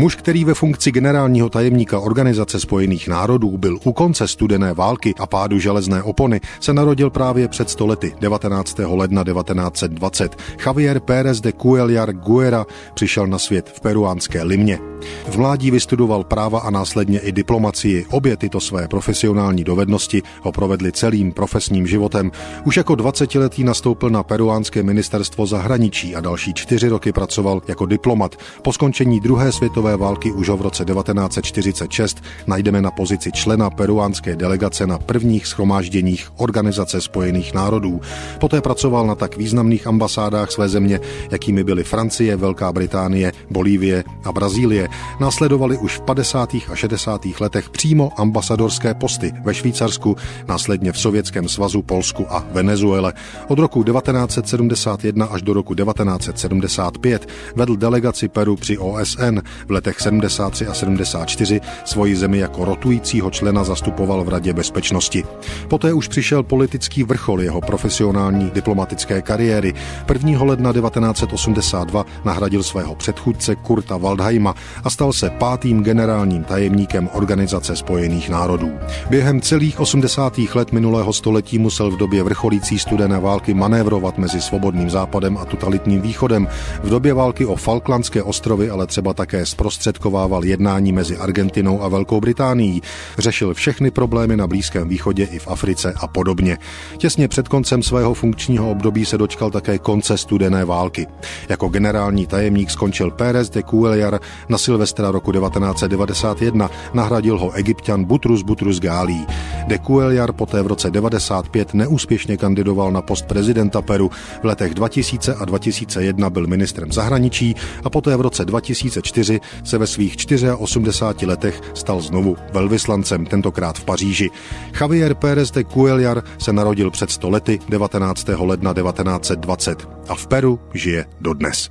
Muž, který ve funkci generálního tajemníka Organizace spojených národů byl u konce studené války a pádu železné opony, se narodil právě před stolety 19. ledna 1920. Javier Pérez de Cuellar Guerra přišel na svět v peruánské Limně. V mládí vystudoval práva a následně i diplomacii. Obě tyto své profesionální dovednosti ho provedly celým profesním životem. Už jako 20-letý nastoupil na peruánské ministerstvo zahraničí a další čtyři roky pracoval jako diplomat. Po skončení druhé světové války už v roce 1946 najdeme na pozici člena peruánské delegace na prvních schromážděních Organizace spojených národů. Poté pracoval na tak významných ambasádách své země, jakými byly Francie, Velká Británie, Bolívie a Brazílie. Následovali už v 50. a 60. letech přímo ambasadorské posty ve Švýcarsku, následně v Sovětském svazu, Polsku a Venezuele. Od roku 1971 až do roku 1975 vedl delegaci Peru při OSN. V letech 73 a 74 svoji zemi jako rotujícího člena zastupoval v Radě bezpečnosti. Poté už přišel politický vrchol jeho profesionální diplomatické kariéry. 1. ledna 1982 nahradil svého předchůdce Kurta Waldheima a stal se pátým generálním tajemníkem Organizace spojených národů. Během celých 80. let minulého století musel v době vrcholící studené války manévrovat mezi svobodným západem a totalitním východem. V době války o Falklandské ostrovy ale třeba také zprostředkovával jednání mezi Argentinou a Velkou Británií. Řešil všechny problémy na Blízkém východě i v Africe a podobně. Těsně před koncem svého funkčního období se dočkal také konce studené války. Jako generální tajemník skončil Pérez de Cuellar na Silvestra roku 1991, nahradil ho egyptian Butrus Butrus Gálí. De Cuellar poté v roce 95 neúspěšně kandidoval na post prezidenta Peru. V letech 2000 a 2001 byl ministrem zahraničí a poté v roce 2004 se ve svých 84 letech stal znovu velvyslancem, tentokrát v Paříži. Javier Pérez de Cuellar se narodil před 100 lety 19. ledna 1920 a v Peru žije dodnes.